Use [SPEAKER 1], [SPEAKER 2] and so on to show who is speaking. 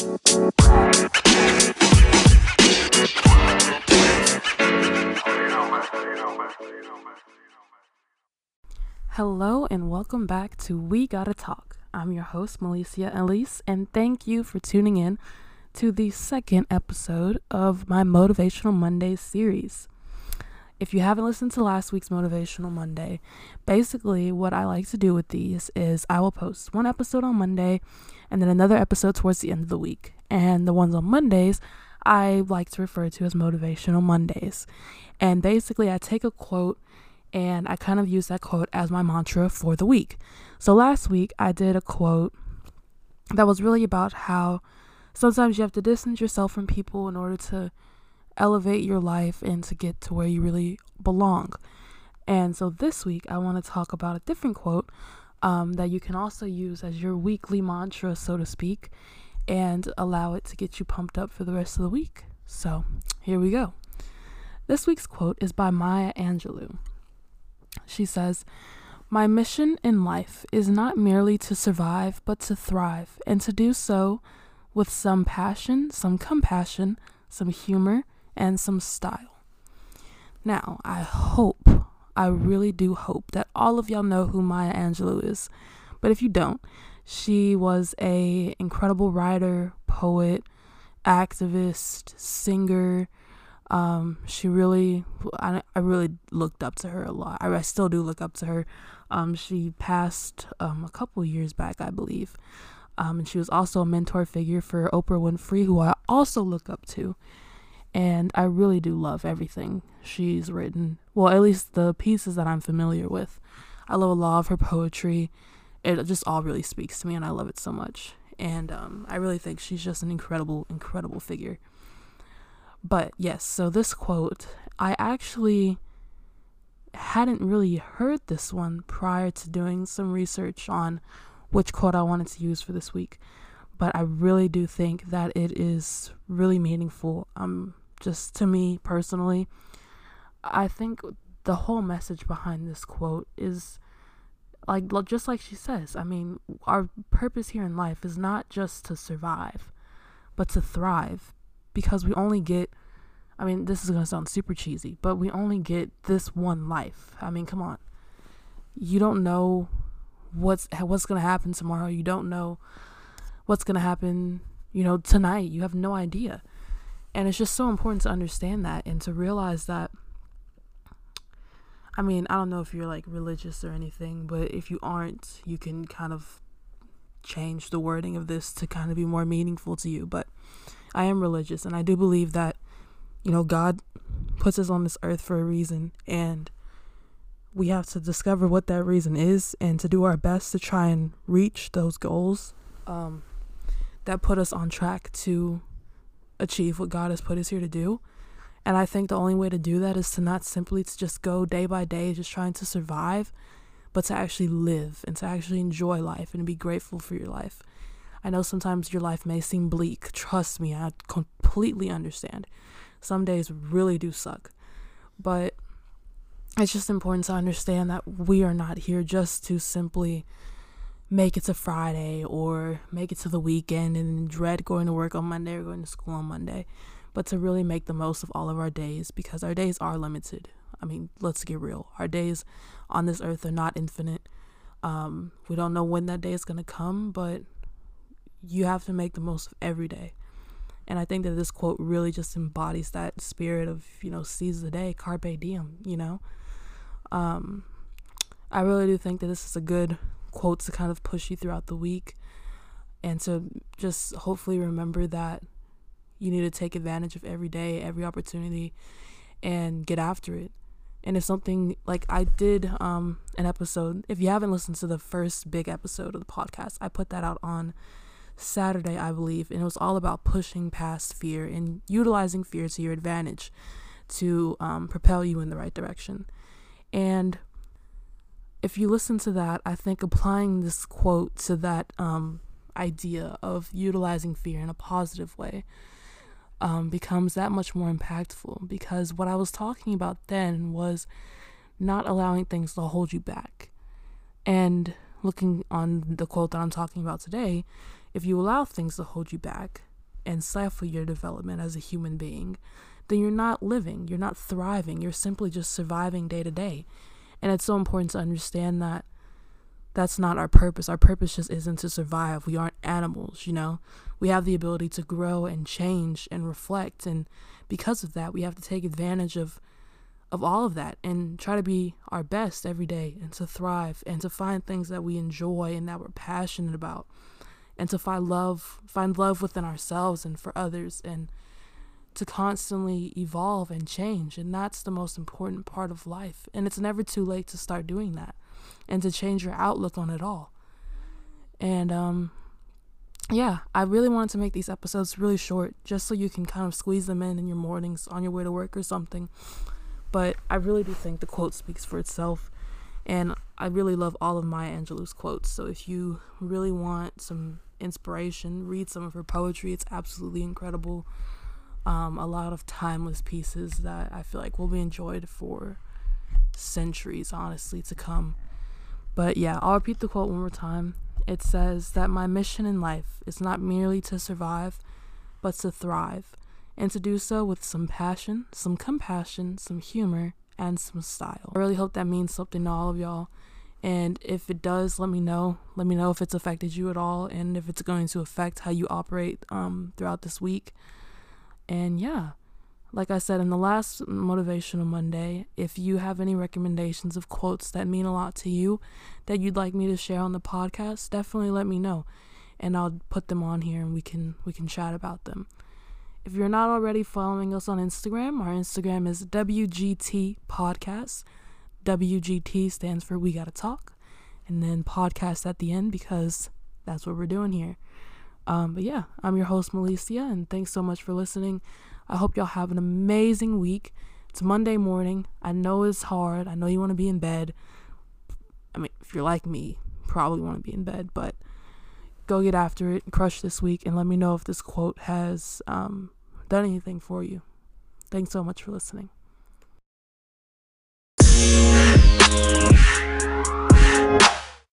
[SPEAKER 1] Hello and welcome back to We Gotta Talk. I'm your host, Melecia Elise, and thank you for tuning in to the second episode of my Motivational Monday series. If you haven't listened to last week's Motivational Monday, basically what I like to do with these is I will post one episode on Monday and then another episode towards the end of the week. And the ones on Mondays, I like to refer to as Motivational Mondays. And basically, I take a quote and I kind of use that quote as my mantra for the week. So last week I did a quote that was really about how sometimes you have to distance yourself from people in order to elevate your life and to get to where you really belong. And so this week I want to talk about a different quote um, that you can also use as your weekly mantra, so to speak, and allow it to get you pumped up for the rest of the week. So here we go. This week's quote is by Maya Angelou. She says, My mission in life is not merely to survive, but to thrive, and to do so with some passion, some compassion, some humor, and some style. Now, I hope, I really do hope that all of y'all know who Maya Angelou is. But if you don't, she was a incredible writer, poet, activist, singer, um, she really, I, I really looked up to her a lot. I, I still do look up to her. Um, she passed um, a couple years back, I believe. Um, and she was also a mentor figure for Oprah Winfrey, who I also look up to. And I really do love everything she's written. Well, at least the pieces that I'm familiar with. I love a lot of her poetry. It just all really speaks to me, and I love it so much. And um, I really think she's just an incredible, incredible figure. But yes, so this quote, I actually hadn't really heard this one prior to doing some research on which quote I wanted to use for this week. But I really do think that it is really meaningful. Um, just to me personally, I think the whole message behind this quote is like just like she says. I mean, our purpose here in life is not just to survive, but to thrive because we only get I mean, this is going to sound super cheesy, but we only get this one life. I mean, come on. You don't know what's what's going to happen tomorrow. You don't know what's going to happen, you know, tonight. You have no idea. And it's just so important to understand that and to realize that I mean, I don't know if you're like religious or anything, but if you aren't, you can kind of change the wording of this to kind of be more meaningful to you. But I am religious, and I do believe that, you know, God puts us on this earth for a reason, and we have to discover what that reason is and to do our best to try and reach those goals um, that put us on track to achieve what God has put us here to do. And I think the only way to do that is to not simply to just go day by day, just trying to survive, but to actually live and to actually enjoy life and be grateful for your life. I know sometimes your life may seem bleak. Trust me, I completely understand. Some days really do suck. But it's just important to understand that we are not here just to simply make it to Friday or make it to the weekend and dread going to work on Monday or going to school on Monday, but to really make the most of all of our days because our days are limited. I mean, let's get real. Our days on this earth are not infinite. Um, we don't know when that day is going to come, but you have to make the most of every day. And I think that this quote really just embodies that spirit of, you know, seize the day, carpe diem, you know. Um, I really do think that this is a good quote to kind of push you throughout the week and to just hopefully remember that you need to take advantage of every day, every opportunity, and get after it. And if something like I did um, an episode, if you haven't listened to the first big episode of the podcast, I put that out on Saturday, I believe, and it was all about pushing past fear and utilizing fear to your advantage to um, propel you in the right direction. And if you listen to that, I think applying this quote to that um, idea of utilizing fear in a positive way um, becomes that much more impactful because what I was talking about then was not allowing things to hold you back. And looking on the quote that I'm talking about today, if you allow things to hold you back, and stifle your development as a human being, then you're not living, you're not thriving, you're simply just surviving day to day. And it's so important to understand that that's not our purpose. Our purpose just isn't to survive. We aren't animals, you know? We have the ability to grow and change and reflect. And because of that, we have to take advantage of of all of that and try to be our best every day and to thrive and to find things that we enjoy and that we're passionate about and to find love find love within ourselves and for others and to constantly evolve and change and that's the most important part of life and it's never too late to start doing that and to change your outlook on it all. And um yeah, I really wanted to make these episodes really short just so you can kind of squeeze them in in your mornings on your way to work or something. But I really do think the quote speaks for itself. And I really love all of Maya Angelou's quotes. So if you really want some inspiration, read some of her poetry. It's absolutely incredible. Um, a lot of timeless pieces that I feel like will be enjoyed for centuries, honestly, to come. But yeah, I'll repeat the quote one more time. It says that my mission in life is not merely to survive, but to thrive, and to do so with some passion, some compassion, some humor, and some style. I really hope that means something to all of y'all. And if it does, let me know. Let me know if it's affected you at all and if it's going to affect how you operate um, throughout this week. And yeah, like I said in the last Motivational Monday, if you have any recommendations of quotes that mean a lot to you that you'd like me to share on the podcast, definitely let me know and I'll put them on here and we can we can chat about them. If you're not already following us on Instagram, our Instagram is WGT Podcast. WGT stands for We Gotta Talk, and then podcast at the end because that's what we're doing here. Um, but yeah, I'm your host, Melecia, and thanks so much for listening. I hope y'all have an amazing week. It's Monday morning. I know it's hard. I know you want to be in bed. I mean, if you're like me, probably want to be in bed, but go get after it, and crush this week, and let me know if this quote has um, done anything for you. Thanks so much for listening.